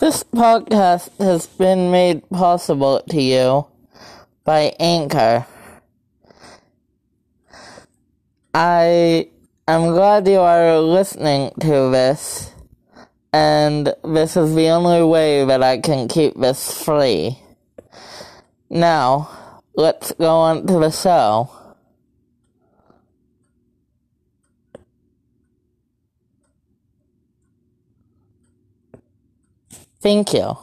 This podcast has been made possible to you by Anchor. I am glad you are listening to this, and this is the only way that I can keep this free. Now, let's go on to the show. Thank you.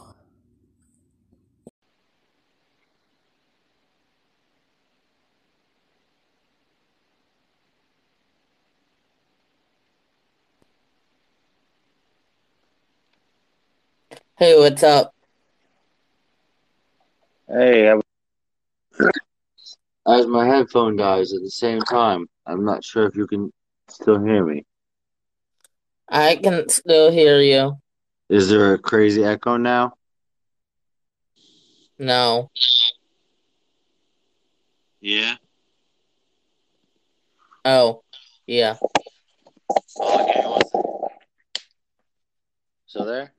Hey, what's up? Hey, I... as my headphone dies at the same time, I'm not sure if you can still hear me. I can still hear you. Is there a crazy echo now? No. Yeah. Oh, yeah. Okay, one second. So there?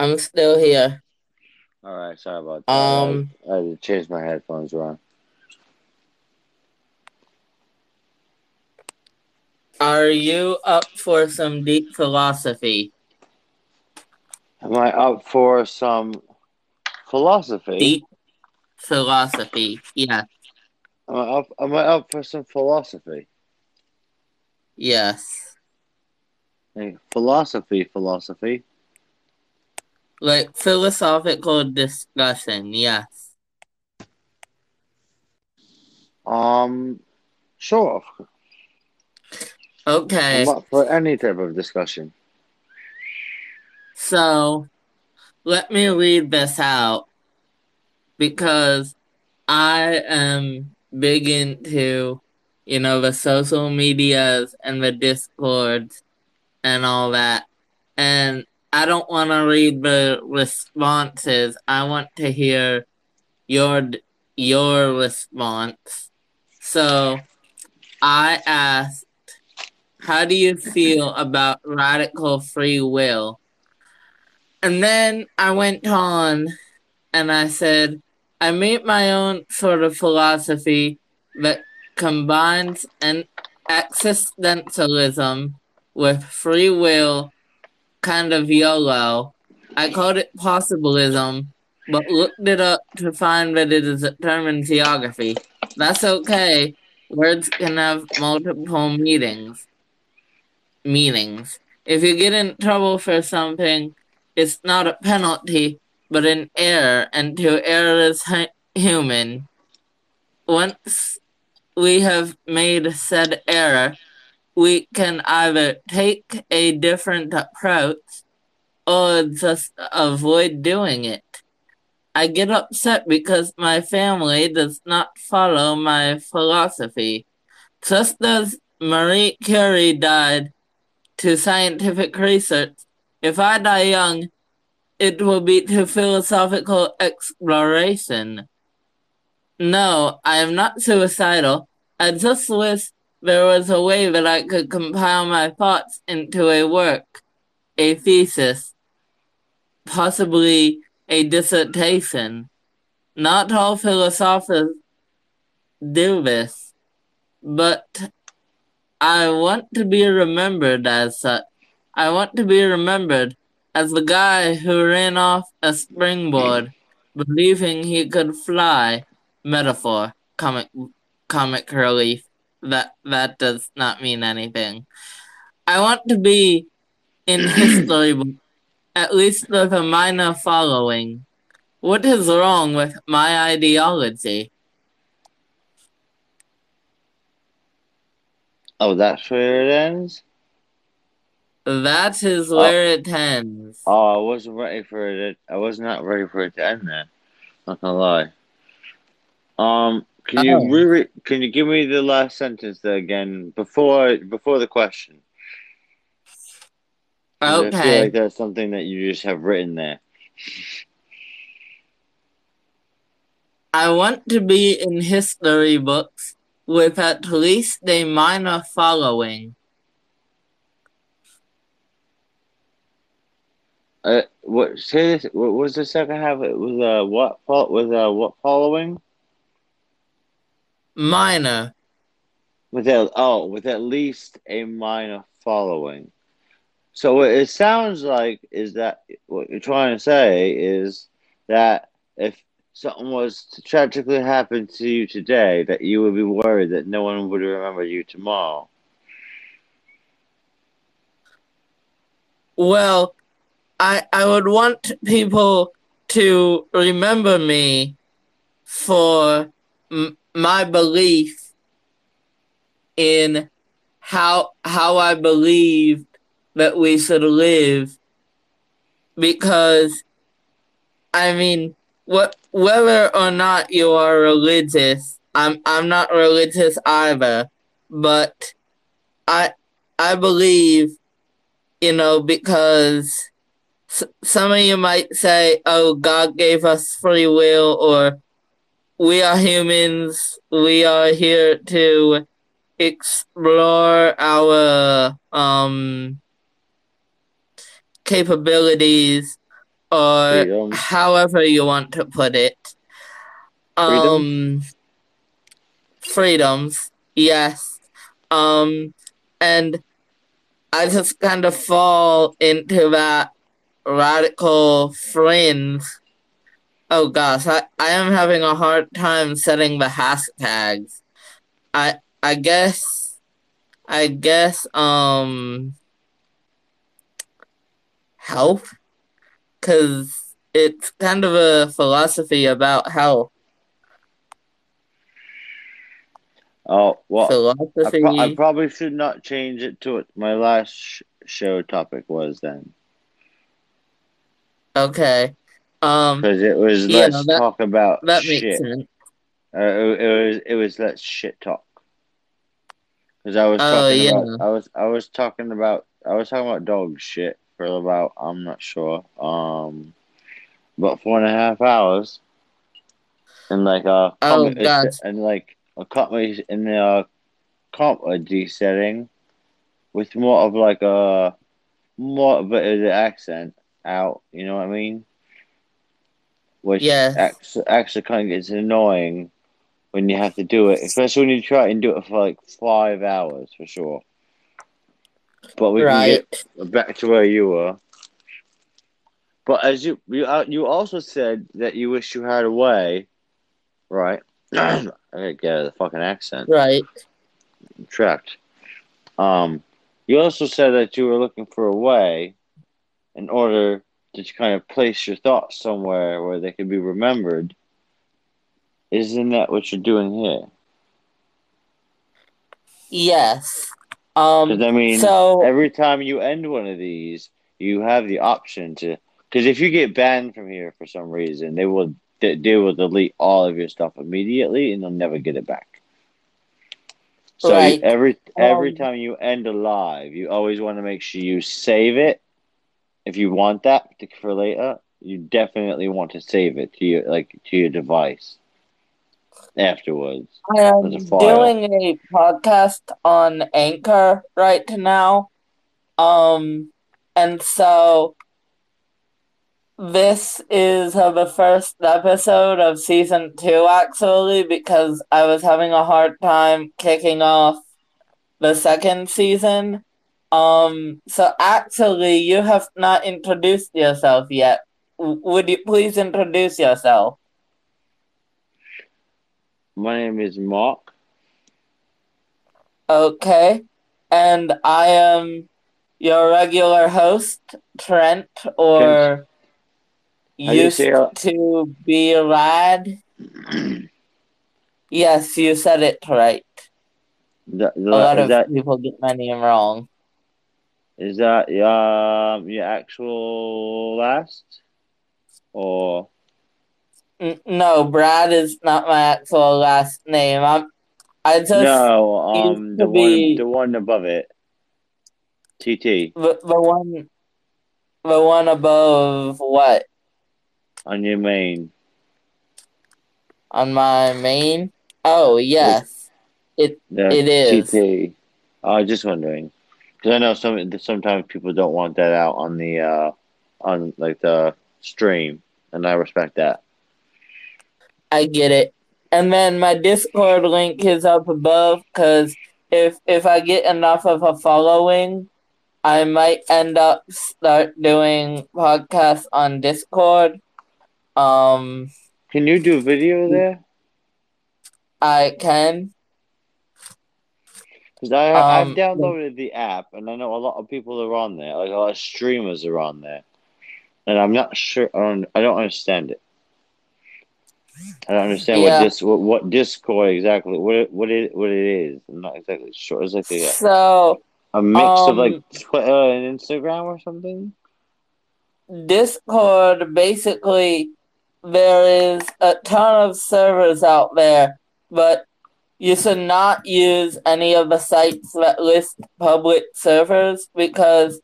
I'm still here. All right, sorry about that. Um, I, I had to change my headphones around. are you up for some deep philosophy? Am I up for some philosophy? Deep philosophy, yeah. Am I up? Am I up for some philosophy? Yes. Hey, philosophy, philosophy. Like philosophical discussion, yes. Um, sure. Okay. I'm up for any type of discussion. So, let me read this out because I am big into, you know, the social medias and the discords and all that. And I don't want to read the responses. I want to hear your your response. So, I asked, how do you feel about radical free will? And then I went on and I said, I made my own sort of philosophy that combines an existentialism with free will, kind of YOLO. I called it possibilism, but looked it up to find that it is a term in geography. That's okay. Words can have multiple meanings. Meanings. If you get in trouble for something, it's not a penalty, but an error, and to err is hu- human. Once we have made said error, we can either take a different approach or just avoid doing it. I get upset because my family does not follow my philosophy. Just as Marie Curie died to scientific research, if I die young, it will be to philosophical exploration. No, I am not suicidal. I just wish there was a way that I could compile my thoughts into a work, a thesis, possibly a dissertation. Not all philosophers do this, but I want to be remembered as such. I want to be remembered as the guy who ran off a springboard, believing he could fly. Metaphor, comic, comic relief. That that does not mean anything. I want to be in history, at least with a minor following. What is wrong with my ideology? Oh, that's where it ends? That is where it ends. Oh, I wasn't ready for it. I was not ready for it to end there. Not gonna lie. Um, can you Oh. re- can you give me the last sentence there again before before the question? 'Cause I feel like that's something that you just have written there. I want to be in history books with at least a minor following. Uh, what? Say this. What was the second half? It was uh what? Was uh what following? Minor. With at, oh, with at least a minor following. So what it sounds like is that what you're trying to say is that if something was to tragically happen to you today, that you would be worried that no one would remember you tomorrow. Well, I I would want people to remember me for m- my belief in how how I believed that we should live. Because I mean what whether or not you are religious I'm I'm not religious either but I I believe you know because some of you might say oh God gave us free will or we are humans we are here to explore our um capabilities or Freedom. however you want to put it. Um freedoms, yes. Um and I just kind of fall into that radical friends. Oh gosh, I, I am having a hard time setting the hashtags. I I guess I guess um health because it's kind of a philosophy about health. Oh well, I, philosophy. pro- I probably should not change it to what my last sh- show topic was then, okay. Um, because it was Yeah, let's that- talk about that makes shit. sense. Uh, it, it was it was let's shit talk. Because I was Oh, talking yeah. about I was I was talking about I was talking about dog shit for about I'm not sure um about four and a half hours, and like uh Oh, gosh. and like a comedy in the uh, comedy setting with more of like a more of a, the accent out. You know what I mean? Which Yes. actually, actually kind of gets annoying when you have to do it, especially when you try and do it for like five hours for sure. But we can Right. get back to where you were. But as you you uh, you also said that you wish you had a way, right? I gotta get out of the fucking accent. Right. I'm trapped. Um, you also said that you were looking for a way, in order to kind of place your thoughts somewhere where they can be remembered. Isn't that what you're doing here? Yes. Um. I mean, so every time you end one of these, you have the option to. Because if you get banned from here for some reason, they will they, they will delete all of your stuff immediately, and they'll never get it back. So Right. every every Um, time you end a live, you always want to make sure you save it. If you want that for later, you definitely want to save it to your like to your device afterwards. I am There's a file. doing a podcast on Anchor right now. Um, and so this is uh, the first episode of season two, actually, because I was having a hard time kicking off the second season. Um, so actually, you have not introduced yourself yet. W- Would you please introduce yourself? My name is Mark. Okay. And I am your regular host, Trent, or you used your- to be Rad. Yes, you said it right. The, the, A lot of that people get my name wrong. Is that um your actual last or no, Brad is not my actual last name. I'm. I just no um the be- one the one above it TT the, the one, the one above what on your main on my main. Oh yes, the It is. TT. I was just wondering because I know some sometimes people don't want that out on the uh on like the stream, and I respect that. I get it. And then my Discord link is up above because if if I get enough of a following, I might end up start doing podcasts on Discord. Um, can you do video there? I can. Because I um, I've downloaded the app, and I know a lot of people are on there. Like a lot of streamers are on there, and I'm not sure. I don't, I don't understand it. I don't understand yeah. what this what, what Discord exactly what what it what it is. I'm not exactly sure. It's like a so a mix um, of like um, Twitter and Instagram or something. Discord basically there is a ton of servers out there, but you should not use any of the sites that list public servers because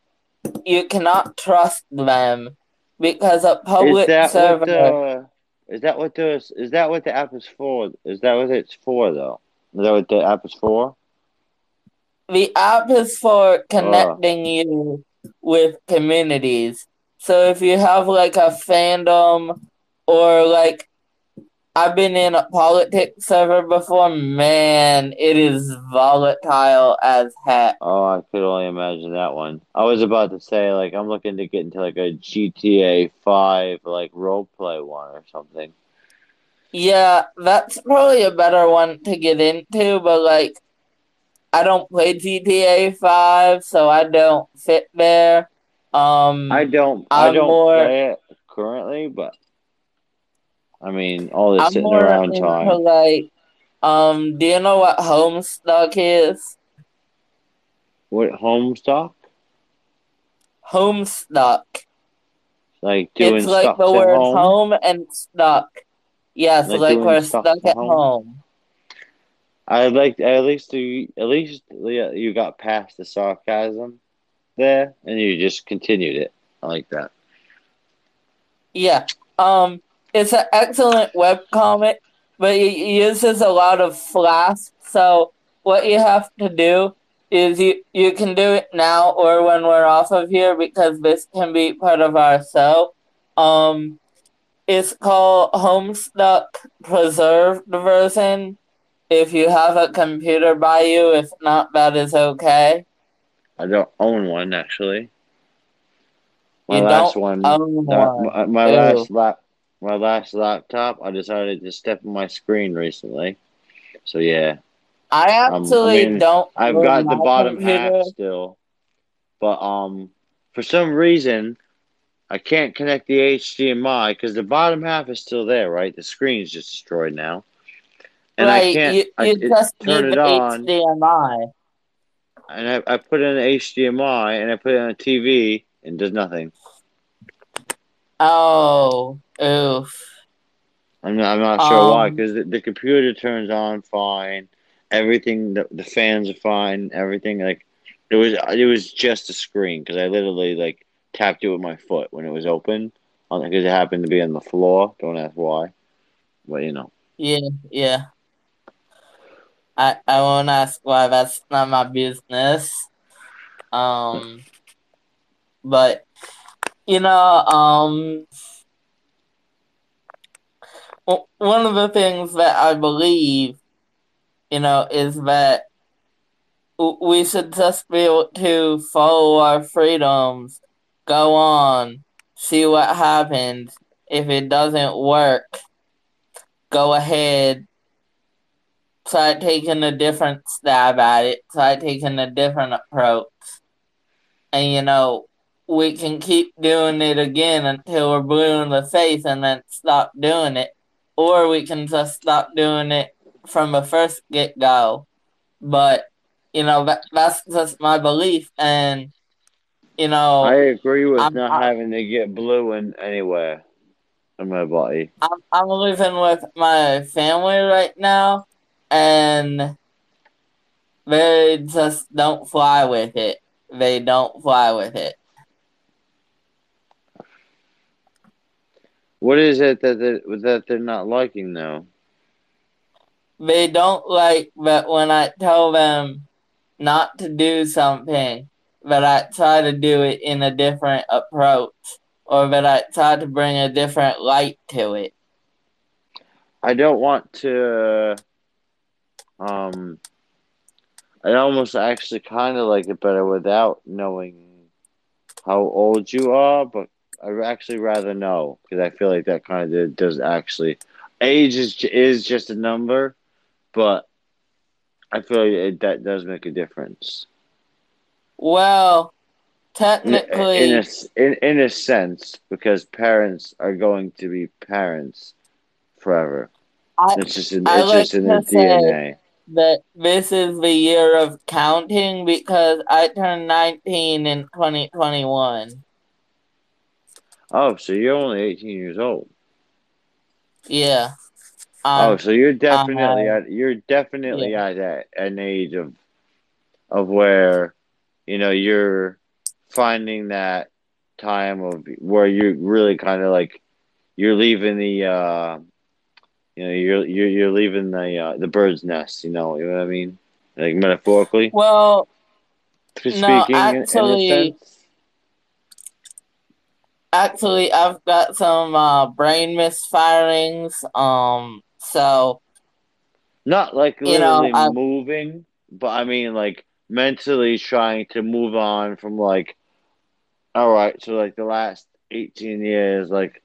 you cannot trust them because a public server is that what the is that what the app is for? Is that what it's for though? Is that what the app is for? The app is for connecting uh. you with communities. So if you have like a fandom or like I've been in a politics server before. Man, it is volatile as heck. Oh, I could only imagine that one. I was about to say, like, I'm looking to get into like a GTA Five, like role play one or something. Yeah, that's probably a better one to get into, but like, I don't play GTA Five, so I don't fit there. Um, I don't. I'm I do not more, play it currently, but I mean, all this I'm sitting around time. Like, um, do you know what Homestuck is? What Homestuck? Homestuck. Like doing It's like the word home? home? and stuck. Yes, like, like we're stuck, stuck at home. home. I like at least you at least you got past the sarcasm there and you just continued it. I like that. Yeah. Um it's an excellent web comic, but it uses a lot of Flash. So what you have to do is you you can do it now or when we're off of here because this can be part of our show. Um, it's called Homestuck Preserved version. If you have a computer by you, if not, that is okay. I don't own one actually. My you last one, one. my, my last lap, my last laptop, I decided to step on my screen recently. So yeah. I absolutely um, I mean, don't. I've got the bottom computer. half still, but um, for some reason, I can't connect the HDMI because the bottom half is still there. Right, the screen is just destroyed now, and right, I can't. You, you I, just turn it on. HDMI. And I, I put in the HDMI and I put it on a TV and does nothing. Oh, oof. I'm not, I'm not sure um, why, because the, the, computer turns on fine, everything, the, the fans are fine, everything. Like it was, it was just a screen because I literally like tapped it with my foot when it was open, because it happened to be on the floor. Don't ask why, but you know. Yeah, yeah. I I won't ask why. That's not my business. Um, but you know, um, one of the things that I believe, you know, is that we should just be able to follow our freedoms, go on, see what happens. If it doesn't work, go ahead, try taking a different stab at it, try taking a different approach. And, you know, we can keep doing it again until we're blue in the face and then stop doing it. Or we can just stop doing it from the first get go. But, you know, that, that's just my belief. And, you know. I agree with I'm, not I, having to get blue in anywhere in my body. I'm, I'm living with my family right now. And they just don't fly with it. They don't fly with it. What is it that they, that they're not liking though? They don't like that when I tell them not to do something, but I try to do it in a different approach. or that I try to bring a different light to it. I don't want to. Um, I almost actually kind of like it better without knowing how old you are, but I actually rather know because I feel like that kind of does actually. Age is is just a number, but I feel like it, that does make a difference. Well, technically, in a, in, in a sense, because parents are going to be parents forever. I, it's just in, it's just in the DNA. That this is the year of counting because I turned 19 in 2021. Oh, so you're only 18 years old. Yeah. Um, oh, so you're uh, definitely at you're definitely yeah. at that, an age of of where you know you're finding that time of where you're really kind of like you're leaving the uh you know you're you're you're leaving the uh, the bird's nest. You know, you know what I mean, like metaphorically. Well, speaking no, actually, actually, I've got some uh, brain misfirings. Um, so not like literally you know, moving, but I mean like mentally trying to move on from like, all right, so like the last eighteen years, like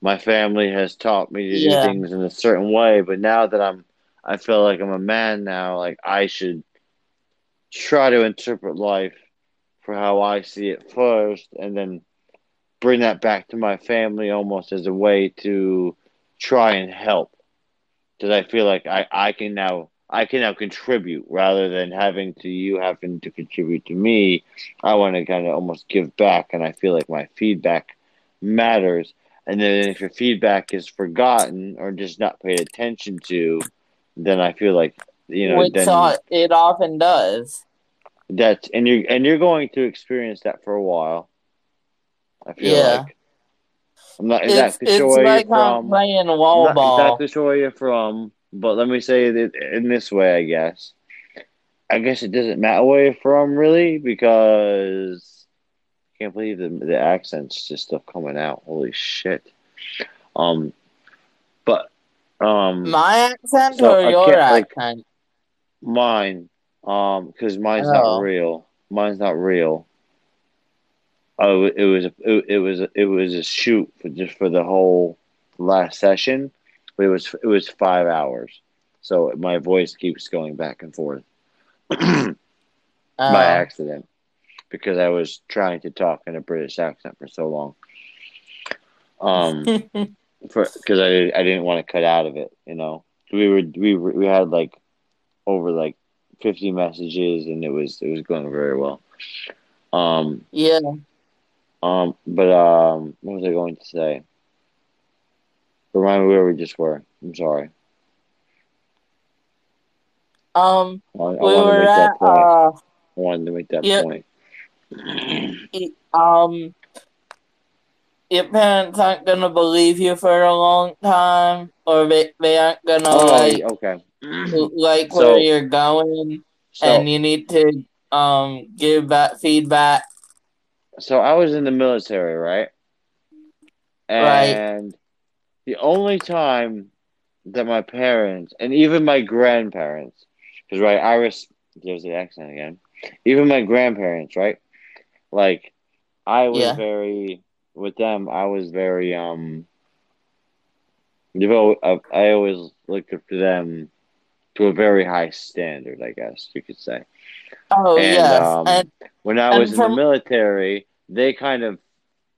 my family has taught me to yeah. do things in a certain way, but now that I'm, I feel like I'm a man now, like I should try to interpret life for how I see it first, and then bring that back to my family almost as a way to try and help. Because I feel like I, I can now I can now contribute rather than having to you having to contribute to me. I want to kind of almost give back, and I feel like my feedback matters and then if your feedback is forgotten or just not paid attention to, then I feel like you know Which then uh, it often does. That's and you're and you're going to experience that for a while. I feel yeah. like I'm not exactly it's, sure it's like from. playing wall I'm not ball. exactly sure where you're from, but let me say it in this way, I guess. I guess it doesn't matter where you're from, really, because I can't believe the the accents just still coming out. Holy shit. Um, but um, my accent so or your accent? Like, mine. Um, because mine's oh. not real. Mine's not real. Oh, it was it, it was it was a shoot for just for the whole last session, but it was it was five hours, so my voice keeps going back and forth uh. by accident because I was trying to talk in a British accent for so long. Um, because I I didn't want to cut out of it, you know. We were we were, we had like over like fifty messages, and it was it was going very well. Um, yeah. Um, but um, what was I going to say? Remind me where we just were. I'm sorry. Um, I, I we were at. Uh, I wanted to make that yeah, point um, your parents aren't gonna believe you for a long time, or they, they aren't gonna oh, like okay like so, where you're going, so, and you need to um give that feedback. So I was in the military, right? And right. the only time that my parents and even my grandparents, because right, Iris, there's the accent again. Even my grandparents, right? Like I was yeah. very with them. I was very um. I, I always looked up to them to a very high standard, I guess you could say. Oh and, yes. Um, and when I was in the military, they kind of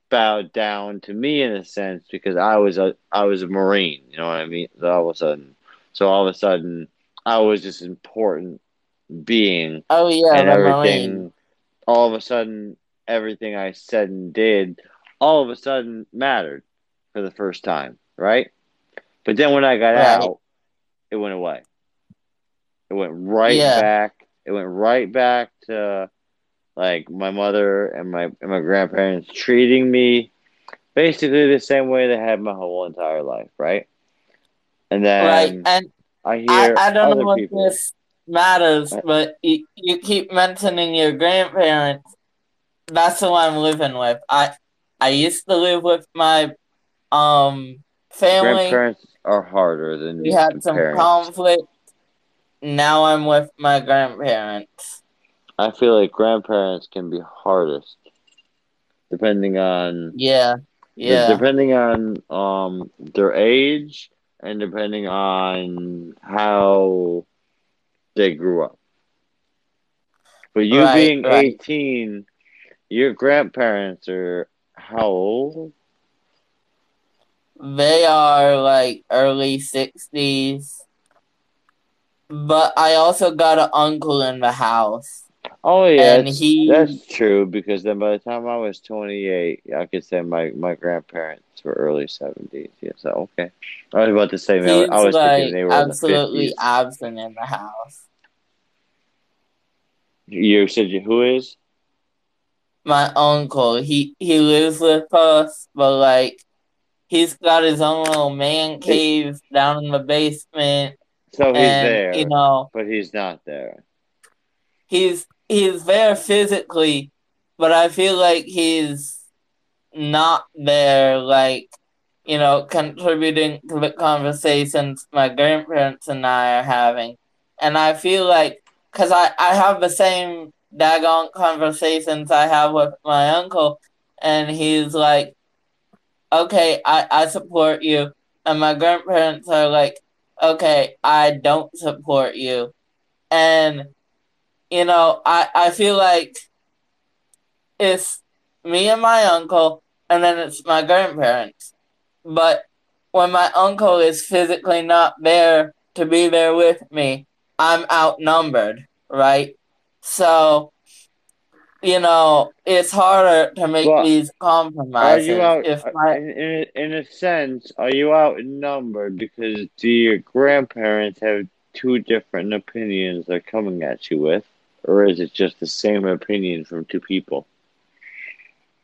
bowed down to me in a sense because I was a I was a Marine. You know what I mean? So all of a sudden, so all of a sudden, I was this important being. Oh yeah, and everything. Marine. All of a sudden, everything I said and did all of a sudden mattered for the first time, right? But then when I got right. out, it went away. It went right yeah. back. It went right back to like my mother and my and my grandparents treating me basically the same way they had my whole entire life, right? And then right. and I hear I, I don't know if this matters, but you, you keep mentioning your grandparents that's who I'm living with. I I used to live with my um family. Grandparents are harder than We had some parents. conflict. Now I'm with my grandparents. I feel like grandparents can be hardest, depending on Yeah, yeah, depending on um their age and depending on how they grew up. But you Right, being right. 18, your grandparents are how old? they are like early sixties. But I also got an uncle in the house. Oh yeah, And he- that's true because then by the time I was 28, I could say my, my grandparents were early 70s. Yeah, so okay. I was about to say, man, He's I was like thinking they were absolutely in the 50s. absent in the house. You said you, who is? My uncle, he he lives with us, but like he's got his own little man cave down in the basement, So he's and there, you know but he's not there. he's he's there physically, but I feel like he's not there, like you know, contributing to the conversations my grandparents and I are having, and I feel like because I I have the same daggone conversations I have with my uncle, and he's like, okay, I I support you, and my grandparents are like, okay, I don't support you, and you know, I, I feel like it's me and my uncle, and then it's my grandparents. But when my uncle is physically not there to be there with me, I'm outnumbered, right? So, you know, it's harder to make Well, these Are compromises. you out? if uh, my in, in in a sense, are you outnumbered because do your grandparents have two different opinions they're coming at you with, or is it just the same opinion from two people?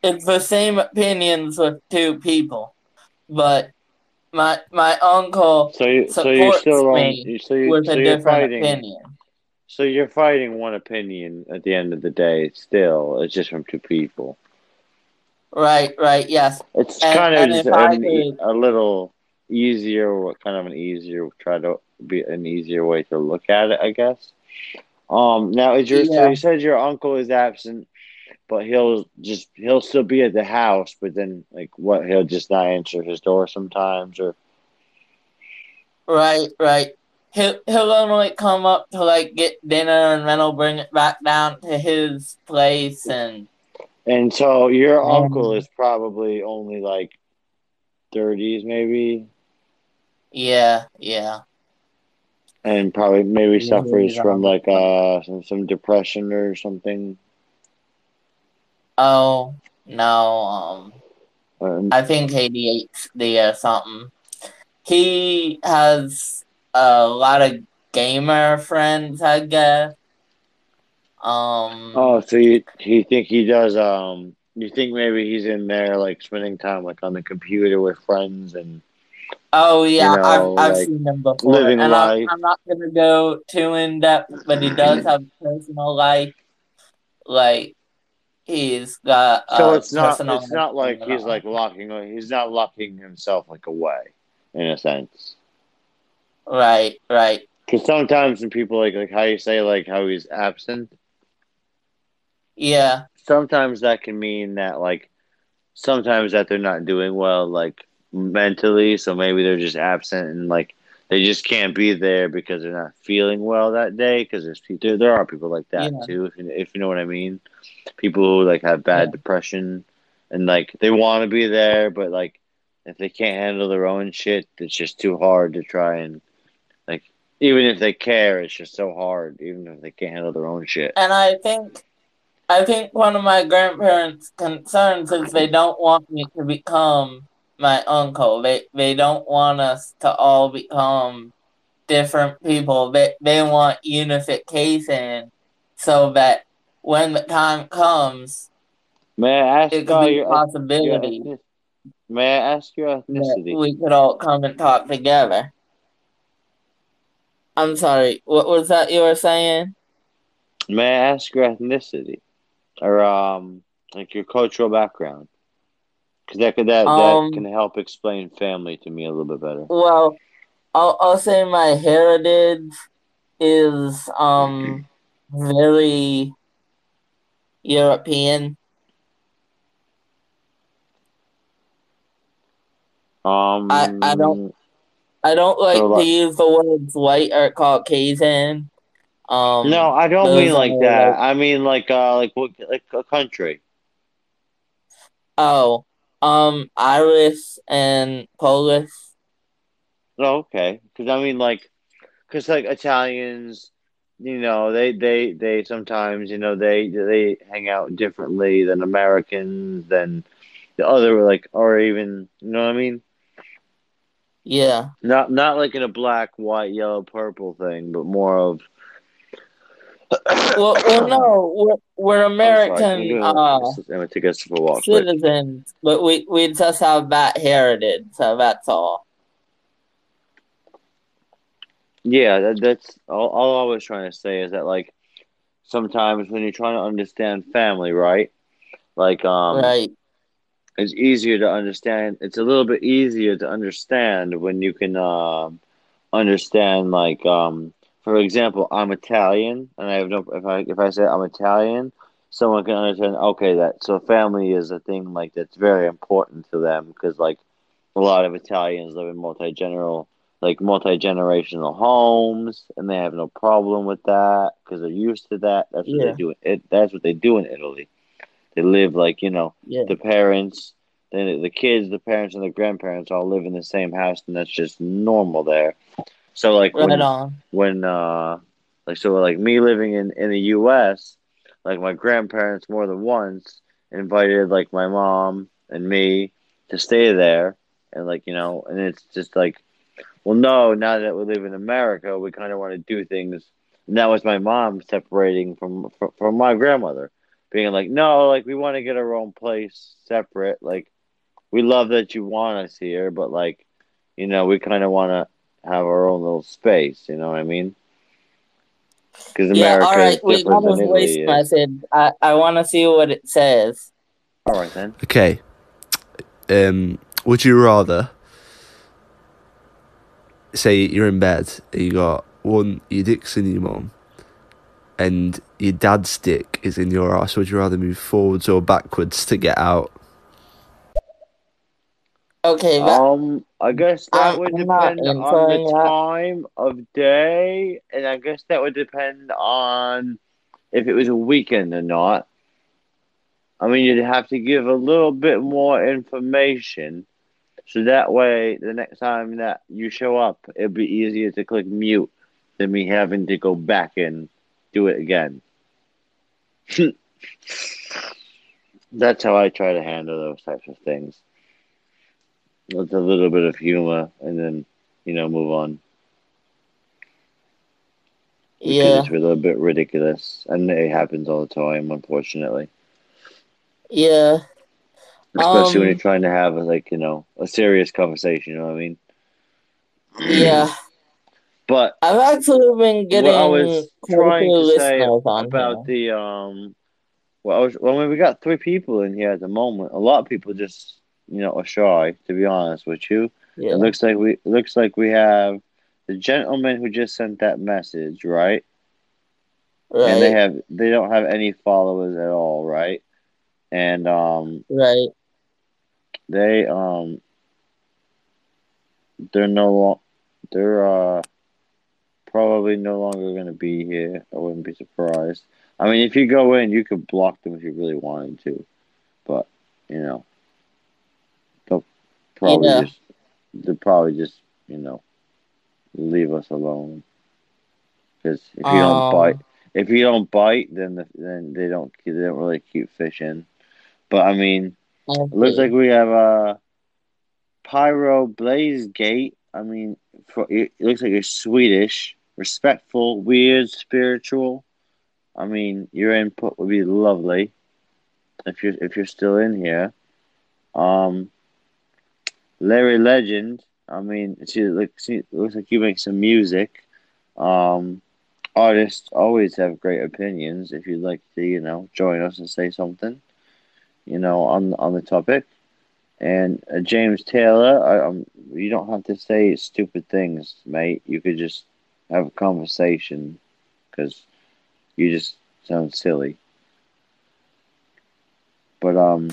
it's the same opinions with two people, but my my uncle So you, so you're supports still on. me So you, with so a different fighting. opinion. So you're fighting one opinion at the end of the day. Still, it's just from two people. Right, right, yes. It's And- kind of an could- a little easier, kind of an easier, try to be an easier way to look at it, I guess. Um, now is your so Yeah. you said your uncle is absent, but he'll just he'll still be at the house, but then like what he'll just not answer his door sometimes, or Right, right. He'll he'll only come up to like get dinner and then he'll bring it back down to his place and and so your Um, uncle is probably only like thirties maybe, yeah, yeah. And probably maybe Yeah, suffers he's, from like uh some some depression or something. Oh no, um Um, I think ADHD or something. He has a lot of gamer friends, I guess. Um Oh, so you you think he does? Um, you think maybe he's in there like spending time like on the computer with friends and Oh yeah, you know, I've I've like, seen him before, living and life. I'm, I'm not gonna go too in depth, but he does have a personal life. Like he's got so it's not it's not like he's like locking he's not locking himself like away in a sense. right, right, Because sometimes when people like like how you say like how he's absent, yeah, sometimes that can mean that like sometimes that they're not doing well like mentally, so maybe they're just absent and like they just can't be there because they're not feeling well that day. Because there's people, there are people like that Yeah. too, if you, if you know what I mean. People who like have bad Yeah. depression and like they want to be there, but like if they can't handle their own shit, it's just too hard to try and like even if they care, it's just so hard. Even if they can't handle their own shit. and I think I think one of my grandparents' concerns is they don't want me to become my uncle. They they don't want us to all become different people. They they want unification so that when the time comes, May I ask it could be your, possibility May I ask your ethnicity? we could all come and talk together. I'm sorry, what was that you were saying? May I ask your ethnicity or um like your cultural background? Because that could that, Um, that can help explain family to me a little bit better. well, I'll I'll say my heritage is um very European. Um, I- I don't- I don't like to use the words white or Caucasian. Um, No, I don't mean like that. like- I mean like uh like what like a country. Oh, um, Irish and Polish. Oh, okay. Because I mean like, because like Italians, you know, they they they sometimes you know they they hang out differently than Americans than the other like or even you know what I mean. Yeah, Not not like in a black, white, yellow, purple thing, but more of. Well, well, no, we're, we're sorry, American uh, us for a walk. citizens, but we we just have that heritage, so that's all. Yeah, that, that's all, all I was trying to say is that like sometimes when you're trying to understand family, right? Like um, right? it's easier to understand. It's a little bit easier to understand when you can um understand like um, for example, I'm Italian, and I have no if I if I say I'm Italian, someone can understand. Okay, that so family is a thing like that's very important to them because like a lot of Italians live in multi general like multi generational homes, and they have no problem with that because they're used to that. That's what Yeah. they do. It that's what they do in Italy. They live like you know Yeah, the parents, then the kids, the parents, and the grandparents all live in the same house, and that's just normal there. So like right when on. when uh like so like me living in in the U.S. like my grandparents more than once invited like my mom and me to stay there, and like you know, and it's just like, well, no, now that we live in America, we kind of want to do things. And that was my mom separating from from, from my grandmother, being like, no, like we want to get our own place separate. Like we love that you want us here, but like, you know, we kind of want to have our own little space. You know what I mean? Because Yeah, America all right. is We different got a than voice Italy is. message. I I want to see what it says. All right then. Okay. Um, would you rather say you're in bed and you got one your dick's in your mom and your dad's dick is in your ass? Would you rather move forwards or backwards to get out? Okay, that, Um, I guess that I'm- would depend on the that. time of day, and I guess that would depend on if it was a weekend or not. I mean, you'd have to give a little bit more information, so that way the next time that you show up, it'd be easier to click mute than me having to go back and do it again. That's how I try to handle those types of things with a little bit of humor and then you know move on. Because yeah, it's a little bit ridiculous and it happens all the time unfortunately. Yeah, especially when Um, you're trying to have like you know a serious conversation you know what i mean? Yeah. but I've actually been getting what i was trying to say about here. the um well I was well when we got three people in here at the moment. A lot of people just you know shy to be honest with you Yeah, It looks like we looks like we have the gentleman who just sent that message, right? Right. And they have they don't have any followers at all, right? And um right. they um they're no they're uh probably no longer gonna be here. I wouldn't be surprised. I mean if you go in you could block them if you really wanted to. But, you know, probably Yeah. just they'll probably just, you know, leave us alone. Because if you don't Um, bite, if you don't bite, then the, then they don't they don't really keep fishing. But I mean, it looks like we have a Pyro Blaze Gate. I mean, for it it looks like you're Swedish, respectful, weird, spiritual. I mean, your input would be lovely if you're if you're still in here. Um, Larry Legend. I mean, she looks she looks like you make some music. Um, artists always have great opinions. If you'd like to, you know, join us and say something, you know, on on the topic. And uh, James Taylor, I, um, you don't have to say stupid things, mate. You could just have a conversation because you just sound silly. But um,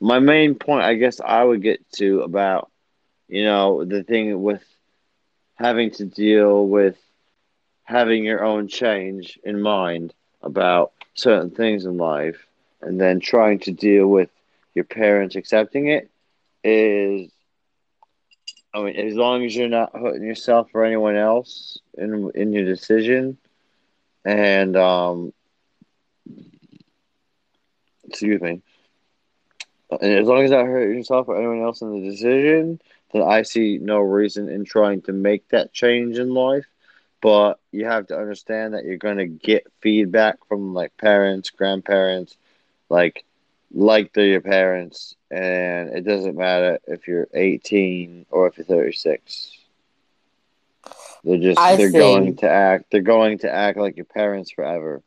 my main point, I guess, I would get to about you know the thing with having to deal with having your own change in mind about certain things in life and then trying to deal with your parents accepting it is I mean as long as you're not hurting yourself or anyone else in in your decision and um excuse me and as long as not hurting yourself or anyone else in the decision then I see no reason in trying to make that change in life but you have to understand that you're going to get feedback from like parents, grandparents, like like they're your parents, and it doesn't matter if you're 18 or if you're 36. They're just I they're going to act they're going to act like your parents forever.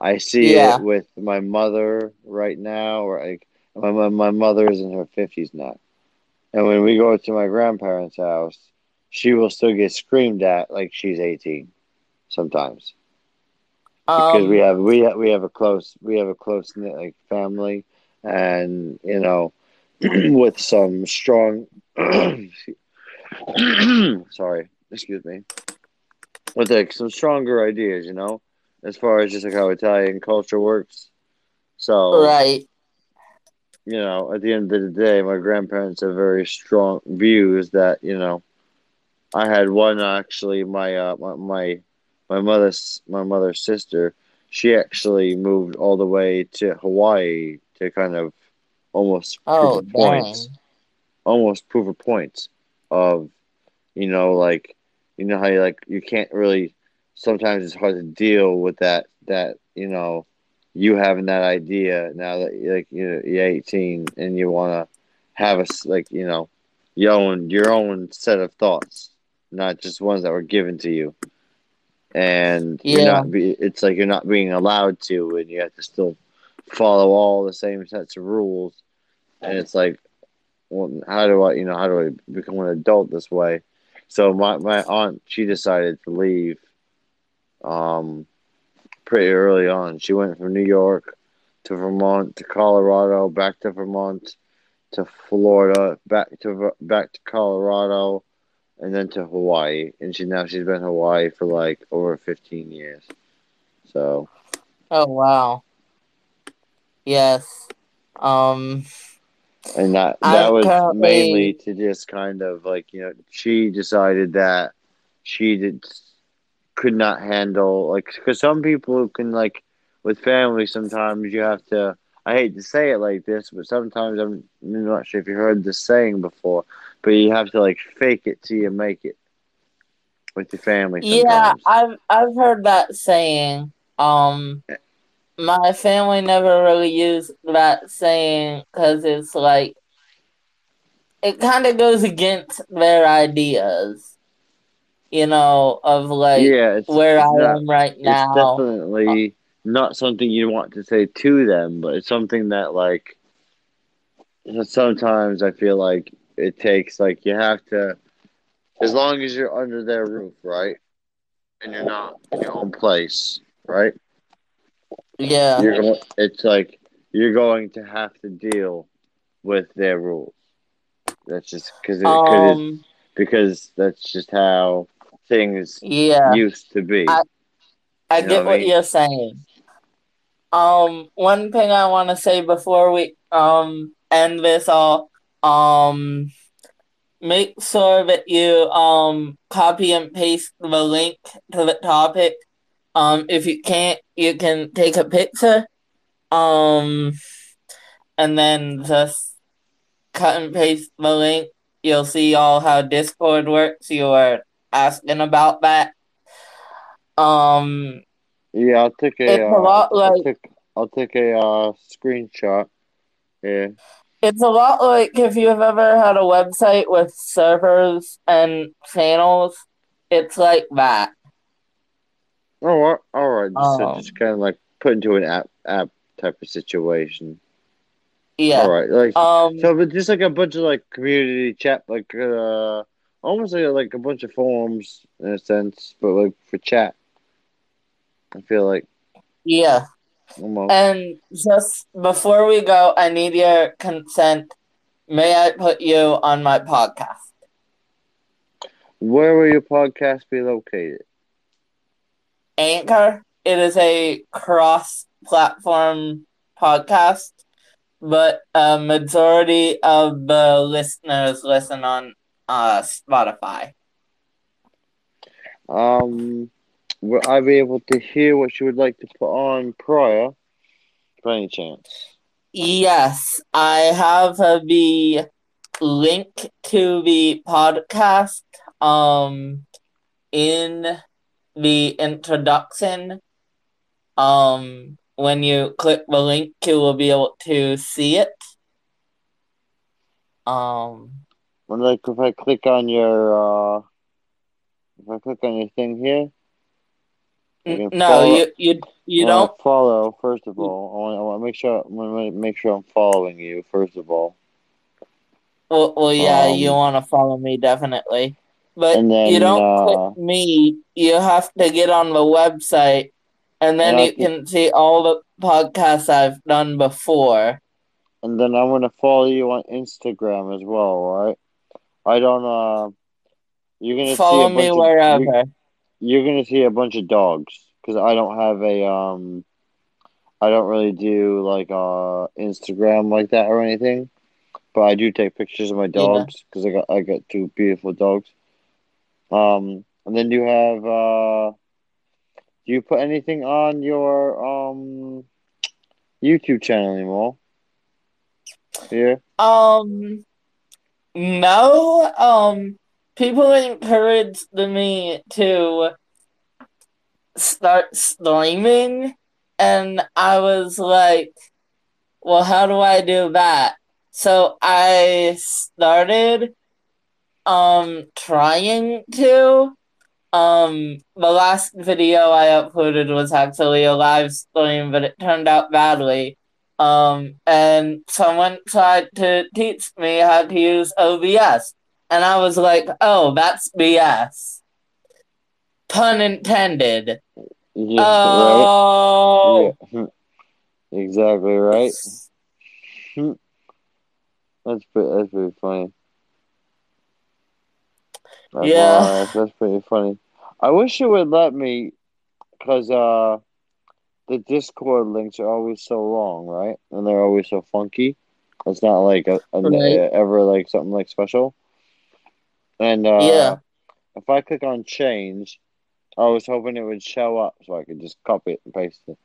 I see Yeah. it with my mother right now, or like my my, my mother is in her 50s now, and when we go to my grandparents' house, she will still get screamed at like she's 18 sometimes. Because Um, we have we have, we have a close we have a close knit like family and you know with some strong sorry excuse me with like some stronger ideas you know as far as just like how Italian culture works. So right. You know at the end of the day my grandparents have very strong views that you know I had one actually my uh my my, my mother's my mother's sister she actually moved all the way to Hawaii to kind of almost Oh, prove a point almost prove a point of you know like you know how you like you can't really sometimes it's hard to deal with that that you know you having that idea now that like you know, you're 18 and you want to have a like you know your own your own set of thoughts not just ones that were given to you. And you're Yeah. not be, it's like you're not being allowed to and you have to still follow all the same sets of rules. And it's like well how do i you know how do i become an adult this way? So my, my aunt she decided to leave um pretty early on she went from new york to vermont to colorado back to vermont to florida back to back to colorado and then to hawaii and she now she's been in hawaii for like over 15 years so Oh, wow. Yes. Um, and that that I'm was currently- mainly to just kind of like you know she decided that she did could not handle like because some people can like with family sometimes you have to I hate to say it like this but sometimes I'm not sure if you heard this saying before but you have to like fake it till you make it with your family yeah. I've I've heard that saying. Um, my family never really used that saying because it's like it kind of goes against their ideas, you know, of like yeah, where it's I am right now. it's definitely not something you want to say to them, but it's something that like sometimes I feel like it takes like you have to as long as you're under their roof, right? And you're not in your own place, right? Yeah. You're going it's like you're going to have to deal with their rules. That's just cuz it Um. because that's just how things Yeah. used to be. I- I get what I mean? you're saying. Um, one thing I want to say before we um end this all, um, make sure that you um copy and paste the link to the topic. Um, if you can't, you can take a picture. Um, and then just cut and paste the link. You'll see all how Discord works. You were asking about that. Um, Yeah, I'll take a. It's a uh, lot I'll like- take. I'll take a uh, screenshot. Yeah. It's a lot like if you've ever had a website with servers and channels, it's like that. Oh, all- right. So Um, just kind of like put into an app app type of situation. Yeah. All right, like Um. so, but just like a bunch of like community chat, like uh, almost like like a bunch of forums in a sense, but like for chat. I feel like Yeah. almost. And just before we go, I need your consent. May I put you on my podcast? Where will your podcast be located? Anchor. It is a cross-platform podcast, but a majority of the listeners listen on uh, Spotify. Um, will I be able to hear what you would like to put on prior, by any chance? Yes, I have uh, the link to the podcast um in the introduction. Um when you click the link you will be able to see it. Um When like if I click on your uh, if I click on your thing here, n- can no, follow- you you you don't follow. First of all, I want I want to make sure I want to make sure I'm following you. First of all, well, well yeah, you Um, want to follow me definitely. But then you don't uh, click me, you have to get on the website and then And you can see all the podcasts I've done before. and then I'm gonna follow you on Instagram as well. Right? I don't. Uh, you're gonna Follow see a me bunch of, wherever. you're, you're gonna see a bunch of dogs because I don't have a um. I don't really do like uh Instagram like that or anything, but I do take pictures of my dogs because I got I got two beautiful dogs. Um, and then you have uh, do you put anything on your um YouTube channel anymore? Yeah. Um, no. Um, people encouraged me to start streaming, and I was like, "Well, how do I do that?" So I started um trying to. Um, the last video I uploaded was actually a live stream, but it turned out badly. Um, and someone tried to teach me how to use OBS, and I was like, "Oh, that's BS." Pun intended. yeah, Oh. right, yeah, exactly right. That's pretty, that's pretty funny. That's, Yeah. that's, pretty funny. I wish it would let me, cause uh, the Discord links are always so long, right? And they're always so funky. It's not like a, a Right. ever like something like special. And uh, Yeah. if I click on change, I was hoping it would show up so I could just copy it and paste it.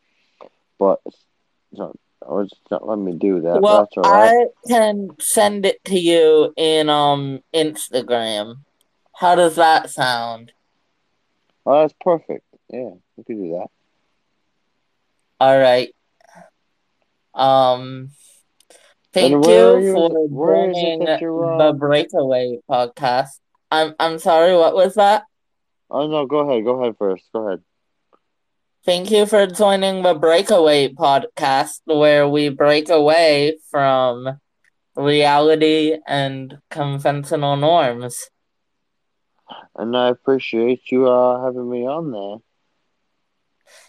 But it's not, it's not letting me do that. Well, that's all right. I can send it to you in um Instagram. How does that sound? Oh, that's perfect. Yeah, we could do that. All right. Um, thank And where are you you- for where is it joining the Breakaway podcast. I'm I'm sorry. What was that? Oh no, go ahead. Go ahead first. Go ahead. Thank you for joining the Breakaway podcast, where we break away from reality and conventional norms. And I appreciate you uh having me on there.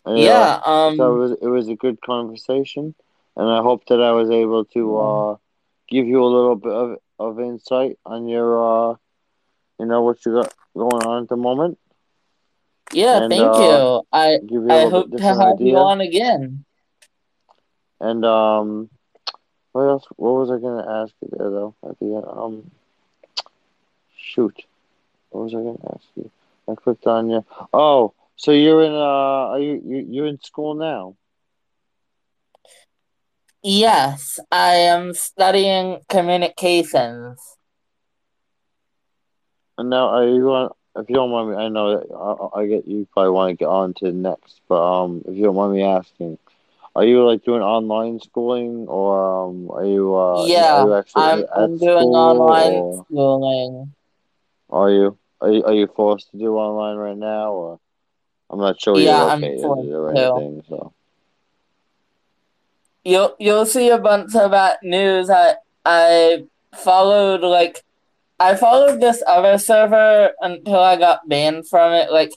Uh, Yeah. Um. so it was it was a good conversation, and I hope that I was able to uh give you a little bit of of insight on your uh you know what you got going on at the moment. Yeah. and, Thank uh, you. I you I hope to have you on again. And um, what else? What was I gonna ask you there though? At the end, um, shoot, what was I gonna ask you? I clicked on you. Oh, so you're in uh, are you you you're in school now? Yes, I am studying communications. And now are you on? If you don't mind me, I know that I, I get you probably want to get on to the next, but um, if you don't mind me asking, are you like doing online schooling or um, are you uh, Yeah, you I'm I'm doing online or schooling. are you are you are you forced to do online right now or I'm not sure Yeah, you're I'm located or anything, so you'll you'll see a bunch of that news. I I followed like I followed this other server until I got banned from it. Like,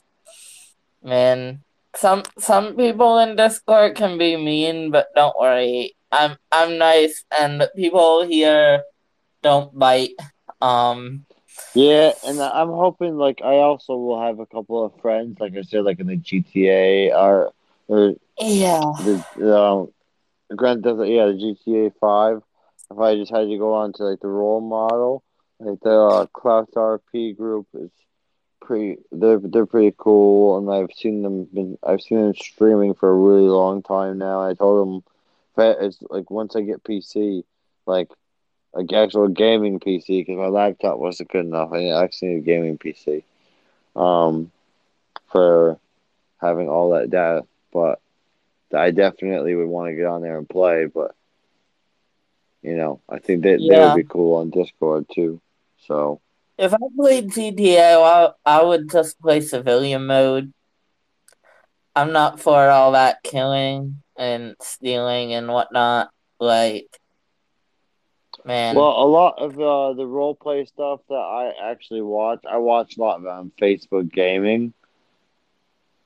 man, some some people in Discord can be mean, but don't worry, I'm I'm nice, and people here don't bite. Um, Yeah, and I'm hoping like I also will have a couple of friends, like I said, like in the GTA or or yeah, the um, Grand Theft, yeah, the GTA Five. If I just had to go on to like the role model, like the uh, Klaus RP group is pretty. They're they're pretty cool, and I've seen them. Been I've seen them streaming for a really long time now. I told them, if I, it's like once I get PC, like like actual gaming PC, because my laptop wasn't good enough. I actually need a gaming PC, um, for having all that data. But I definitely would want to get on there and play. But you know, I think that they Yeah. would be cool on Discord too. So if I played GTA, I I would just play civilian mode. I'm not for all that killing and stealing and whatnot. Like, man, Well, a lot of uh, the role play stuff that I actually watch, I watch a lot of on Facebook Gaming.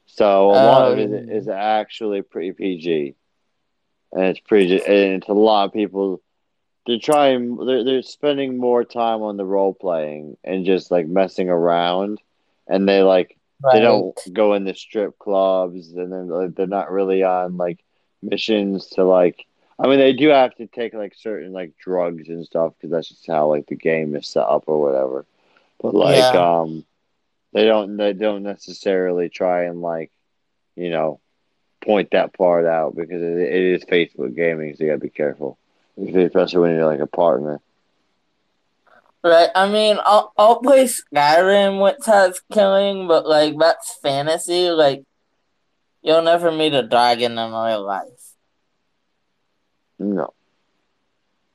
So a lot of it Oh. actually pretty PG, and it's pretty, and it's a lot of people. They're trying, they're they're spending more time on the role playing and just like messing around, and they like right. they don't go in the strip clubs, and then like, they're not really on like missions to like. I mean, they do have to take like certain like drugs and stuff because that's just how like the game is set up or whatever. But like, Yeah. um, they don't they don't necessarily try and like, you know, point that part out because it, it is Facebook gaming, so you gotta be careful, especially when you're like a partner. Right. I mean, I'll I'll play Skyrim, which has killing, but like that's fantasy. Like, you'll never meet a dragon in real life. No,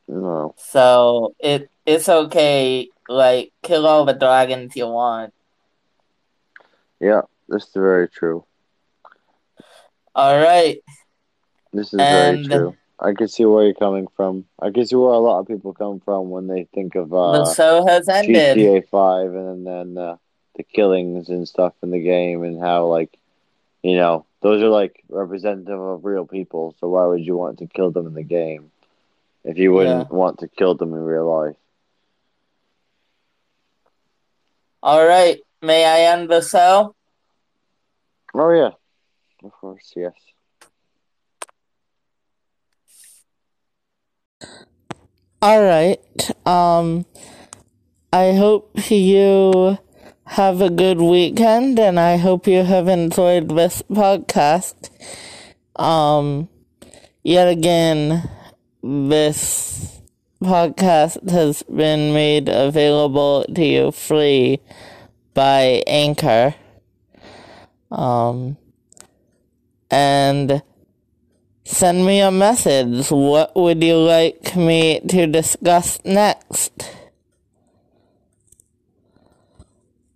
no. So it it's okay. Like, kill all the dragons you want. Yeah, this is very true. All right. This is And- very true. I can see where you're coming from. I can see where a lot of people come from when they think of the uh, show has ended. GTA Five, and then uh, the killings and stuff in the game, and how like, you know, those are like representative of real people. So why would you want to kill them in the game if you wouldn't want to kill them in real life? All right. May I end the show? Oh yeah, of course, yes. All right. Um, I hope you have a good weekend, and I hope you have enjoyed this podcast. Um, yet again, this podcast has been made available to you free by Anchor. Um, and send me a message. What would you like me to discuss next?